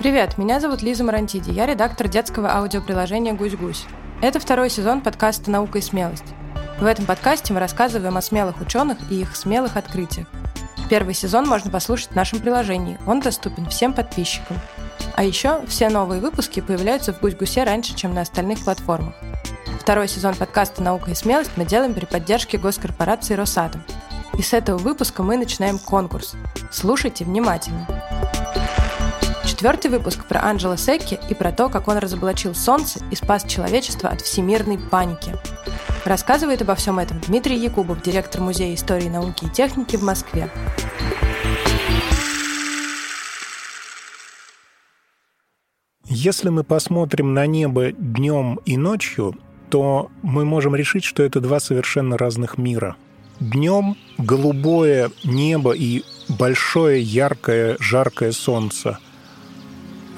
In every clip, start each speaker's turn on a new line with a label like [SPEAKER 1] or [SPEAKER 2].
[SPEAKER 1] Привет, меня зовут Лиза Марантиди, я редактор детского аудиоприложения «Гусь-гусь». Это второй сезон подкаста «Наука и смелость». В этом подкасте мы рассказываем о смелых ученых и их смелых открытиях. Первый сезон можно послушать в нашем приложении, он доступен всем подписчикам. А еще все новые выпуски появляются в «Гусь-гусе» раньше, чем на остальных платформах. Второй сезон подкаста «Наука и смелость» мы делаем при поддержке госкорпорации «Росатом». И с этого выпуска мы начинаем конкурс. Слушайте внимательно. Четвертый выпуск про Анджело Секки и про то, как он разоблачил Солнце и спас человечество от всемирной паники. Рассказывает обо всем этом Дмитрий Якубов, директор Музея истории, науки и техники в Москве.
[SPEAKER 2] Если мы посмотрим на небо днем и ночью, то мы можем решить, что это два совершенно разных мира. Днем голубое небо и большое яркое жаркое солнце –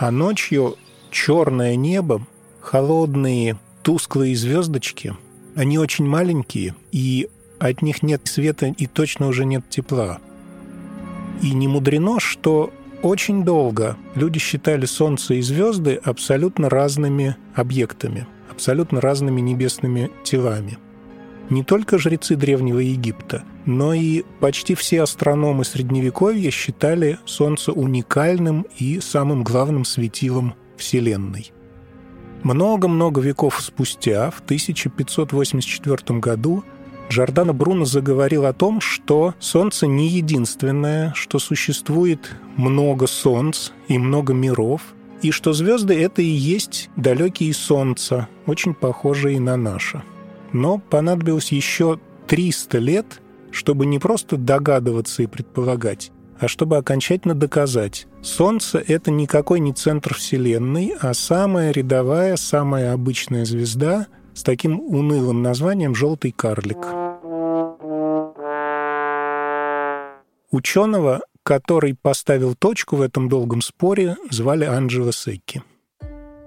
[SPEAKER 2] а ночью черное небо, холодные тусклые звездочки, они очень маленькие, и от них нет света и точно уже нет тепла. И не мудрено, что очень долго люди считали Солнце и звезды абсолютно разными объектами, абсолютно разными небесными телами – не только жрецы Древнего Египта, но и почти все астрономы Средневековья считали Солнце уникальным и самым главным светилом Вселенной. Много-много веков спустя, в 1584 году, Джордано Бруно заговорил о том, что Солнце не единственное, что существует много Солнц и много миров, и что звезды — это и есть далекие Солнца, очень похожие на наше — но понадобилось еще 300 лет, чтобы не просто догадываться и предполагать, а чтобы окончательно доказать. Солнце — это никакой не центр Вселенной, а самая рядовая, самая обычная звезда с таким унылым названием «желтый карлик». Ученого, который поставил точку в этом долгом споре, звали Анджело Секки.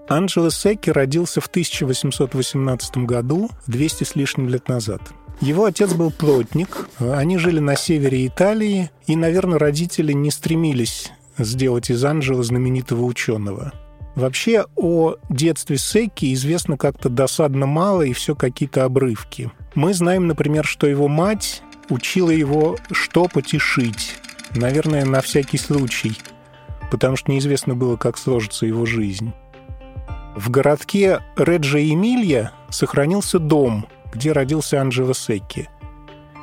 [SPEAKER 2] Анджело Секки родился в 1818 году, 200 с лишним лет назад. Его отец был плотник, они жили на севере Италии, и, наверное, родители не стремились сделать из Анджела знаменитого ученого. Вообще о детстве Секки известно как-то досадно мало и все какие-то обрывки. Мы знаем, например, что его мать учила его штопать и шить. Наверное, на всякий случай, потому что неизвестно было, как сложится его жизнь. В городке Реджа Эмилья сохранился дом, где родился Анджело Секки.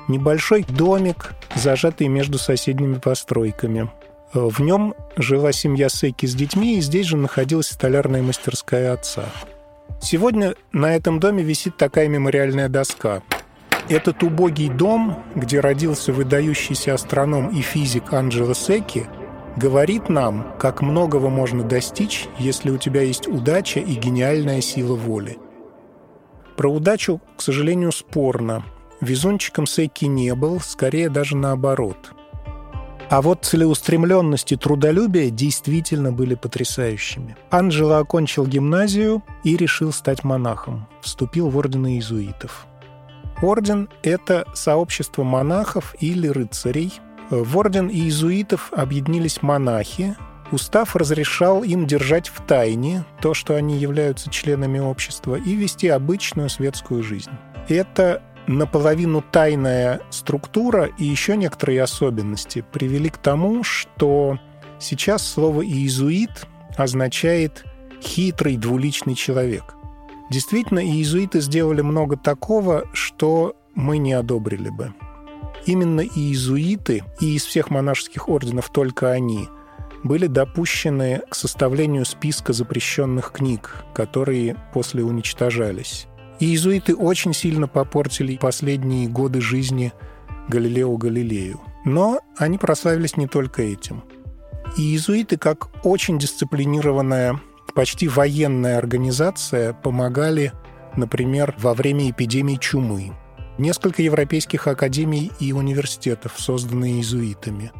[SPEAKER 2] Небольшой домик, зажатый между соседними постройками. В нем жила семья Секки с детьми, и здесь же находилась столярная мастерская отца. Сегодня на этом доме висит такая мемориальная доска. Этот убогий дом, где родился выдающийся астроном и физик Анджело Секки – говорит нам, как многого можно достичь, если у тебя есть удача и гениальная сила воли. Про удачу, к сожалению, спорно. Везунчиком Секки не был, скорее даже наоборот. А вот целеустремленность и трудолюбие действительно были потрясающими. Анджело окончил гимназию и решил стать монахом. Вступил в орден иезуитов. Орден – это сообщество монахов или рыцарей – в орден иезуитов объединились монахи. Устав разрешал им держать в тайне то, что они являются членами общества, и вести обычную светскую жизнь. Это наполовину тайная структура и еще некоторые особенности привели к тому, что сейчас слово «иезуит» означает «хитрый двуличный человек». Действительно, иезуиты сделали много такого, что мы не одобрили бы. Именно иезуиты, и из всех монашеских орденов только они, были допущены к составлению списка запрещенных книг, которые после уничтожались. Иезуиты очень сильно попортили последние годы жизни Галилео Галилею. Но они прославились не только этим. Иезуиты, как очень дисциплинированная, почти военная организация, помогали, например, во время эпидемии чумы несколько европейских академий и университетов, созданные иезуитами.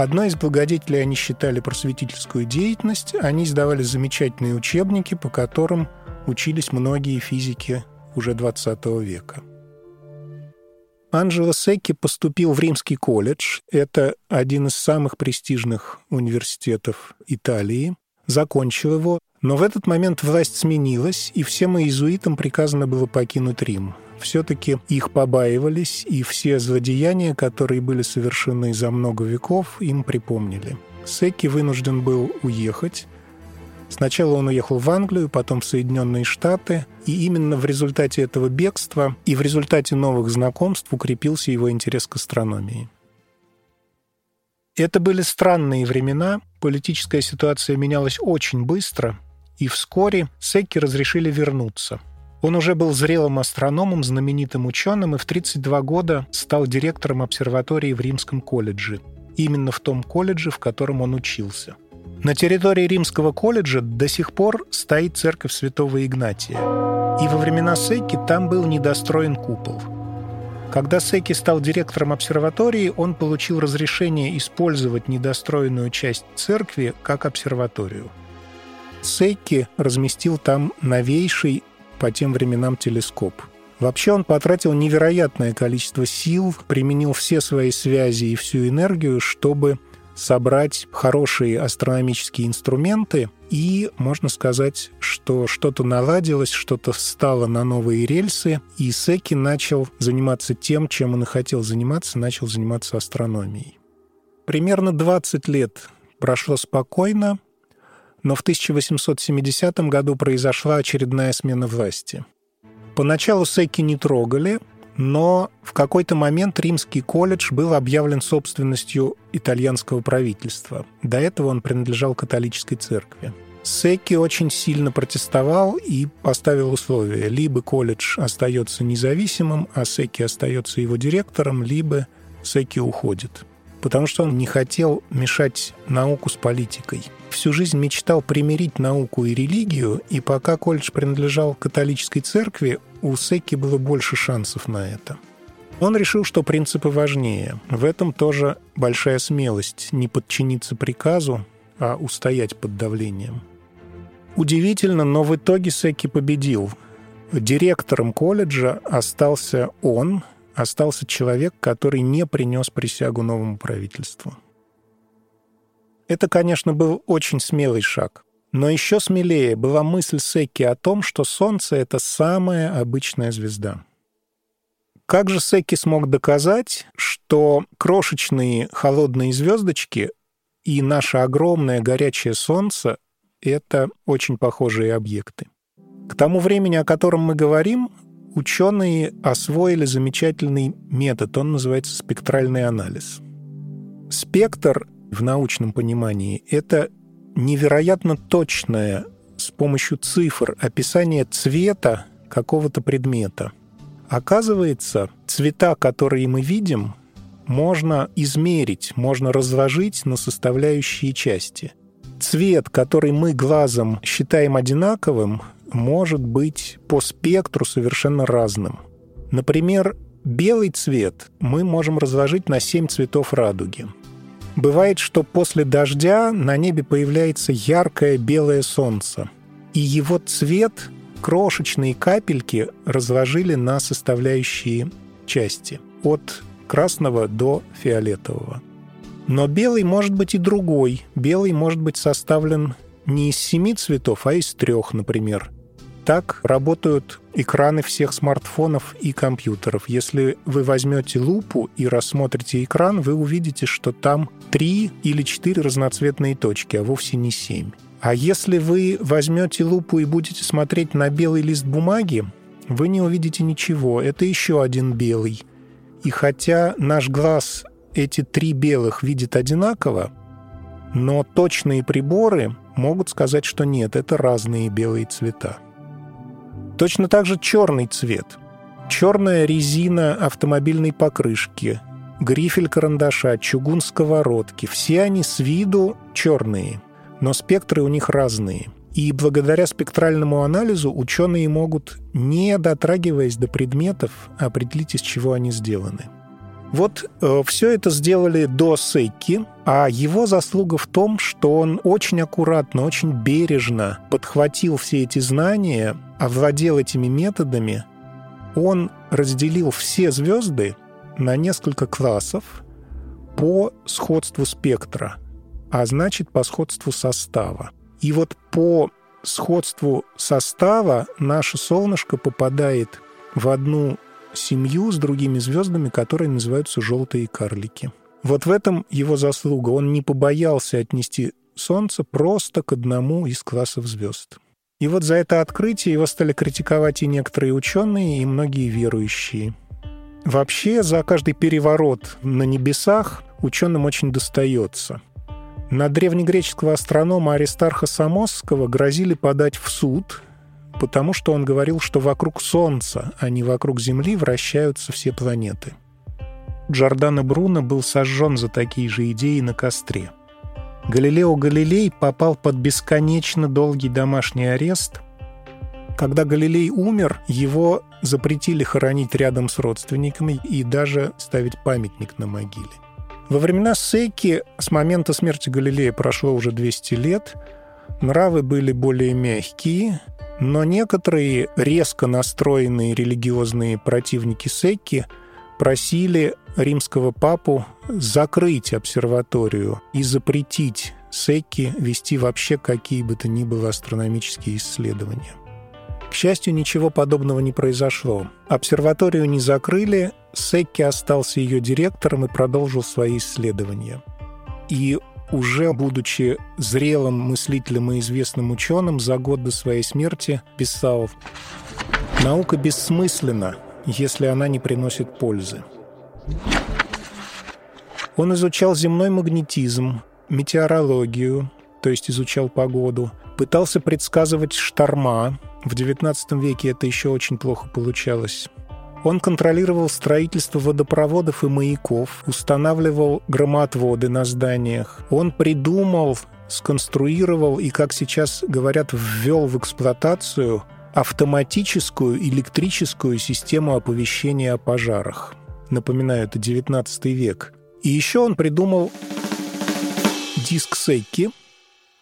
[SPEAKER 2] Одной из благодетелей они считали просветительскую деятельность, они издавали замечательные учебники, по которым учились многие физики уже XX века. Анджело Секки поступил в Римский колледж. Это один из самых престижных университетов Италии. закончил его, но в этот момент власть сменилась, и всем иезуитам приказано было покинуть Рим. Все-таки их побаивались, и все злодеяния, которые были совершены за много веков, им припомнили. Секи вынужден был уехать. Сначала он уехал в Англию, потом в Соединенные Штаты, и именно в результате этого бегства и в результате новых знакомств укрепился его интерес к астрономии. Это были странные времена, политическая ситуация менялась очень быстро – и вскоре Секки разрешили вернуться. Он уже был зрелым астрономом, знаменитым ученым и в 32 года стал директором обсерватории в Римском колледже. Именно в том колледже, в котором он учился. На территории Римского колледжа до сих пор стоит церковь святого Игнатия. И во времена Секки там был недостроен купол. Когда Секи стал директором обсерватории, он получил разрешение использовать недостроенную часть церкви как обсерваторию – Сейки разместил там новейший по тем временам телескоп. Вообще он потратил невероятное количество сил, применил все свои связи и всю энергию, чтобы собрать хорошие астрономические инструменты, и можно сказать, что что-то наладилось, что-то встало на новые рельсы, и Секи начал заниматься тем, чем он и хотел заниматься, начал заниматься астрономией. Примерно 20 лет прошло спокойно, но в 1870 году произошла очередная смена власти. Поначалу Секки не трогали, но в какой-то момент Римский колледж был объявлен собственностью итальянского правительства. До этого он принадлежал католической церкви. Секки очень сильно протестовал и поставил условия. Либо колледж остается независимым, а Секки остается его директором, либо Секки уходит потому что он не хотел мешать науку с политикой. Всю жизнь мечтал примирить науку и религию, и пока колледж принадлежал католической церкви, у Секки было больше шансов на это. Он решил, что принципы важнее. В этом тоже большая смелость – не подчиниться приказу, а устоять под давлением. Удивительно, но в итоге Секки победил. Директором колледжа остался он, остался человек, который не принес присягу новому правительству. Это, конечно, был очень смелый шаг. Но еще смелее была мысль Секки о том, что Солнце — это самая обычная звезда. Как же Секки смог доказать, что крошечные холодные звездочки и наше огромное горячее Солнце — это очень похожие объекты? К тому времени, о котором мы говорим, ученые освоили замечательный метод, он называется спектральный анализ. Спектр в научном понимании — это невероятно точное с помощью цифр описание цвета какого-то предмета. Оказывается, цвета, которые мы видим, можно измерить, можно разложить на составляющие части. Цвет, который мы глазом считаем одинаковым, может быть по спектру совершенно разным. Например, белый цвет мы можем разложить на 7 цветов радуги. Бывает, что после дождя на небе появляется яркое белое солнце, и его цвет крошечные капельки разложили на составляющие части, от красного до фиолетового. Но белый может быть и другой. Белый может быть составлен не из семи цветов, а из трех, например так работают экраны всех смартфонов и компьютеров. Если вы возьмете лупу и рассмотрите экран, вы увидите, что там три или четыре разноцветные точки, а вовсе не семь. А если вы возьмете лупу и будете смотреть на белый лист бумаги, вы не увидите ничего. Это еще один белый. И хотя наш глаз эти три белых видит одинаково, но точные приборы могут сказать, что нет, это разные белые цвета. Точно так же черный цвет. Черная резина автомобильной покрышки, грифель карандаша, чугун сковородки. Все они с виду черные, но спектры у них разные. И благодаря спектральному анализу ученые могут, не дотрагиваясь до предметов, определить, из чего они сделаны. Вот э, все это сделали до Сейки, а его заслуга в том, что он очень аккуратно, очень бережно подхватил все эти знания, овладел этими методами. Он разделил все звезды на несколько классов по сходству спектра, а значит по сходству состава. И вот по сходству состава наше солнышко попадает в одну семью с другими звездами, которые называются желтые карлики. Вот в этом его заслуга. Он не побоялся отнести Солнце просто к одному из классов звезд. И вот за это открытие его стали критиковать и некоторые ученые, и многие верующие. Вообще, за каждый переворот на небесах ученым очень достается. На древнегреческого астронома Аристарха Самосского грозили подать в суд, потому что он говорил, что вокруг Солнца, а не вокруг Земли вращаются все планеты. Джордано Бруно был сожжен за такие же идеи на костре – Галилео Галилей попал под бесконечно долгий домашний арест. Когда Галилей умер, его запретили хоронить рядом с родственниками и даже ставить памятник на могиле. Во времена Сейки с момента смерти Галилея прошло уже 200 лет, нравы были более мягкие, но некоторые резко настроенные религиозные противники Секки просили римского папу закрыть обсерваторию и запретить Секки вести вообще какие бы то ни было астрономические исследования. К счастью, ничего подобного не произошло. Обсерваторию не закрыли, Секки остался ее директором и продолжил свои исследования. И уже будучи зрелым мыслителем и известным ученым, за год до своей смерти писал «Наука бессмысленна, если она не приносит пользы. Он изучал земной магнетизм, метеорологию, то есть изучал погоду, пытался предсказывать шторма. В XIX веке это еще очень плохо получалось. Он контролировал строительство водопроводов и маяков, устанавливал громоотводы на зданиях. Он придумал, сконструировал и, как сейчас говорят, ввел в эксплуатацию автоматическую электрическую систему оповещения о пожарах. Напоминаю, это 19 век. И еще он придумал диск Секки.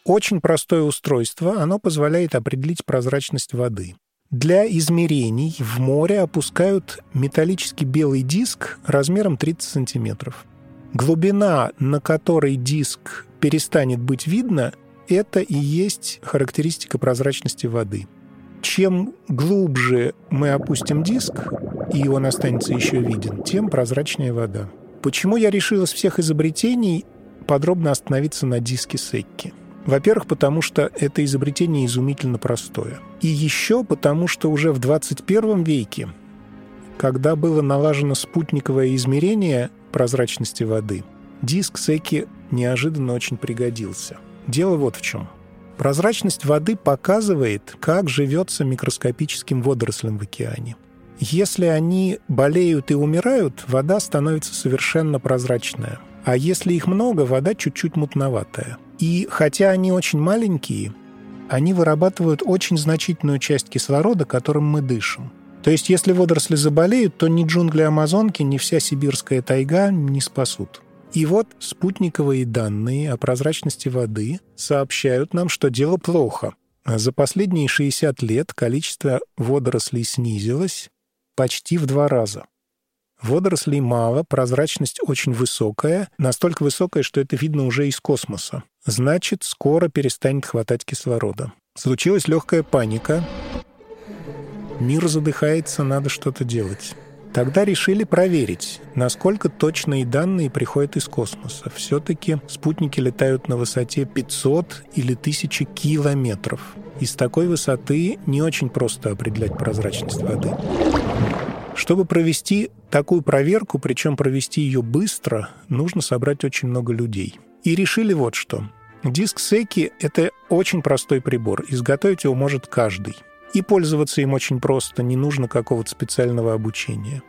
[SPEAKER 2] Очень простое устройство. Оно позволяет определить прозрачность воды. Для измерений в море опускают металлический белый диск размером 30 сантиметров. Глубина, на которой диск перестанет быть видно, это и есть характеристика прозрачности воды – чем глубже мы опустим диск, и он останется еще виден, тем прозрачнее вода. Почему я решил из всех изобретений подробно остановиться на диске Секки? Во-первых, потому что это изобретение изумительно простое. И еще потому, что уже в 21 веке, когда было налажено спутниковое измерение прозрачности воды, диск Секки неожиданно очень пригодился. Дело вот в чем – Прозрачность воды показывает, как живется микроскопическим водорослям в океане. Если они болеют и умирают, вода становится совершенно прозрачная. А если их много, вода чуть-чуть мутноватая. И хотя они очень маленькие, они вырабатывают очень значительную часть кислорода, которым мы дышим. То есть если водоросли заболеют, то ни джунгли Амазонки, ни вся сибирская тайга не спасут. И вот спутниковые данные о прозрачности воды сообщают нам, что дело плохо. За последние 60 лет количество водорослей снизилось почти в два раза. Водорослей мало, прозрачность очень высокая, настолько высокая, что это видно уже из космоса. Значит, скоро перестанет хватать кислорода. Случилась легкая паника. Мир задыхается, надо что-то делать. Тогда решили проверить, насколько точные данные приходят из космоса. Все-таки спутники летают на высоте 500 или 1000 километров. И с такой высоты не очень просто определять прозрачность воды. Чтобы провести такую проверку, причем провести ее быстро, нужно собрать очень много людей. И решили вот что. Диск Секи — это очень простой прибор. Изготовить его может каждый. И пользоваться им очень просто, не нужно какого-то специального обучения.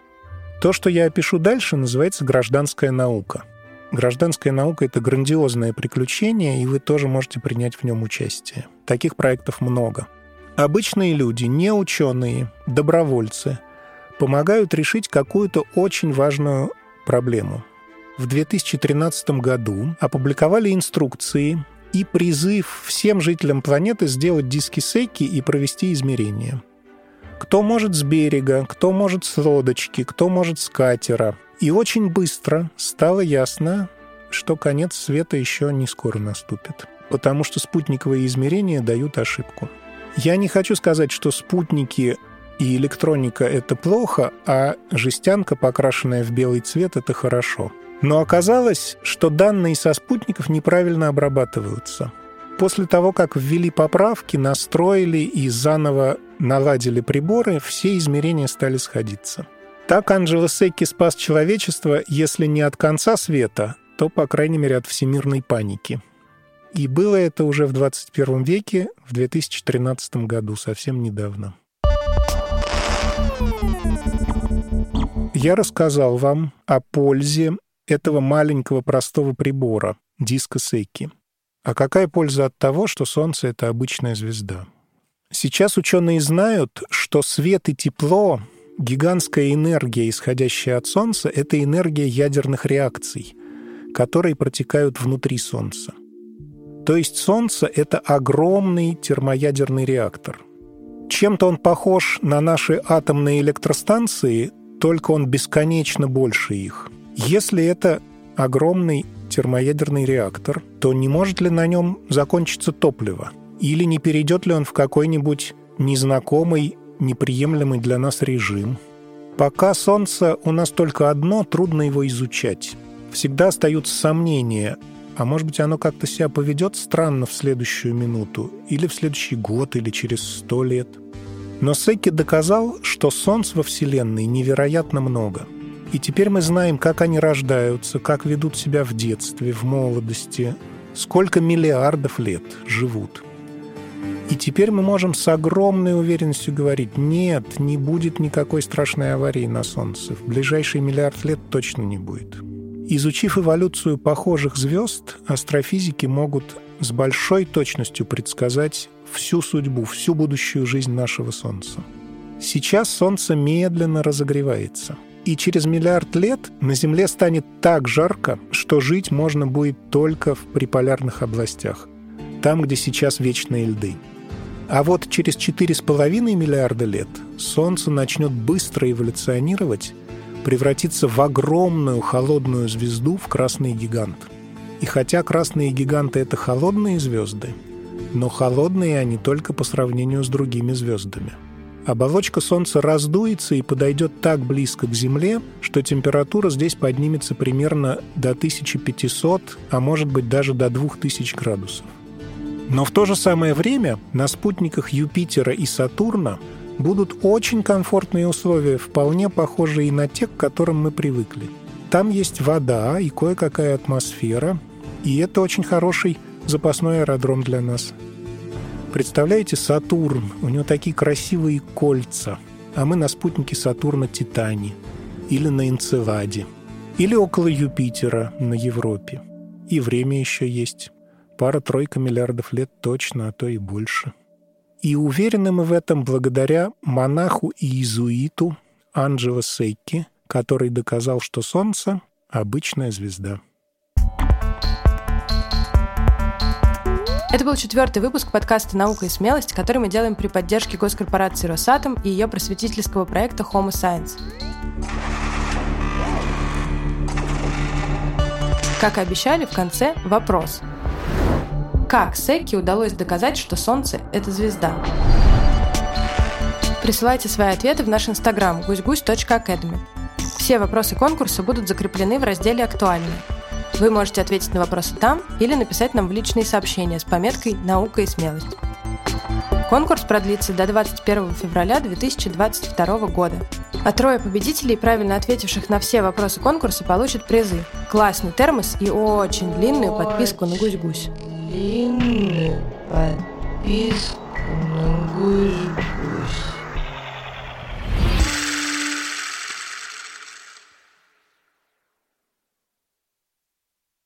[SPEAKER 2] То, что я опишу дальше, называется гражданская наука. Гражданская наука — это грандиозное приключение, и вы тоже можете принять в нем участие. Таких проектов много. Обычные люди, не ученые, добровольцы, помогают решить какую-то очень важную проблему. В 2013 году опубликовали инструкции и призыв всем жителям планеты сделать диски Сейки и провести измерения. Кто может с берега, кто может с лодочки, кто может с катера. И очень быстро стало ясно, что конец света еще не скоро наступит. потому что спутниковые измерения дают ошибку. Я не хочу сказать, что спутники и электроника — это плохо, а жестянка, покрашенная в белый цвет, — это хорошо. Но оказалось, что данные со спутников неправильно обрабатываются. После того, как ввели поправки, настроили и заново наладили приборы, все измерения стали сходиться. Так Анджело Секки спас человечество, если не от конца света, то, по крайней мере, от всемирной паники. И было это уже в 21 веке, в 2013 году, совсем недавно. Я рассказал вам о пользе этого маленького простого прибора, диска Сейки. А какая польза от того, что Солнце — это обычная звезда? Сейчас ученые знают, что свет и тепло, гигантская энергия, исходящая от Солнца, это энергия ядерных реакций, которые протекают внутри Солнца. То есть Солнце — это огромный термоядерный реактор. Чем-то он похож на наши атомные электростанции, только он бесконечно больше их. Если это огромный термоядерный реактор, то не может ли на нем закончиться топливо? Или не перейдет ли он в какой-нибудь незнакомый, неприемлемый для нас режим? Пока Солнце у нас только одно, трудно его изучать. Всегда остаются сомнения, а может быть оно как-то себя поведет странно в следующую минуту, или в следующий год, или через сто лет. Но Секки доказал, что Солнц во Вселенной невероятно много – и теперь мы знаем, как они рождаются, как ведут себя в детстве, в молодости, сколько миллиардов лет живут. И теперь мы можем с огромной уверенностью говорить, нет, не будет никакой страшной аварии на Солнце. В ближайший миллиард лет точно не будет. Изучив эволюцию похожих звезд, астрофизики могут с большой точностью предсказать всю судьбу, всю будущую жизнь нашего Солнца. Сейчас Солнце медленно разогревается – и через миллиард лет на Земле станет так жарко, что жить можно будет только в приполярных областях, там, где сейчас вечные льды. А вот через 4,5 миллиарда лет Солнце начнет быстро эволюционировать, превратиться в огромную холодную звезду, в красный гигант. И хотя красные гиганты — это холодные звезды, но холодные они только по сравнению с другими звездами — Оболочка Солнца раздуется и подойдет так близко к Земле, что температура здесь поднимется примерно до 1500, а может быть даже до 2000 градусов. Но в то же самое время на спутниках Юпитера и Сатурна будут очень комфортные условия, вполне похожие на те, к которым мы привыкли. Там есть вода и кое-какая атмосфера, и это очень хороший запасной аэродром для нас – Представляете, Сатурн, у него такие красивые кольца, а мы на спутнике Сатурна Титани, или на Энцеладе, или около Юпитера на Европе. И время еще есть. Пара-тройка миллиардов лет точно, а то и больше. И уверены мы в этом благодаря монаху и иезуиту Анджело Секки, который доказал, что Солнце — обычная звезда.
[SPEAKER 1] Это был четвертый выпуск подкаста «Наука и смелость», который мы делаем при поддержке госкорпорации «Росатом» и ее просветительского проекта «Homo Science». Как и обещали, в конце вопрос. Как Секи удалось доказать, что Солнце — это звезда? Присылайте свои ответы в наш инстаграм гусь-гусь.academy. Все вопросы конкурса будут закреплены в разделе «Актуальные». Вы можете ответить на вопросы там или написать нам в личные сообщения с пометкой «Наука и смелость». Конкурс продлится до 21 февраля 2022 года. А трое победителей, правильно ответивших на все вопросы конкурса, получат призы. Классный термос и очень длинную подписку на гусь-гусь. Длинную подписку на гусь-гусь.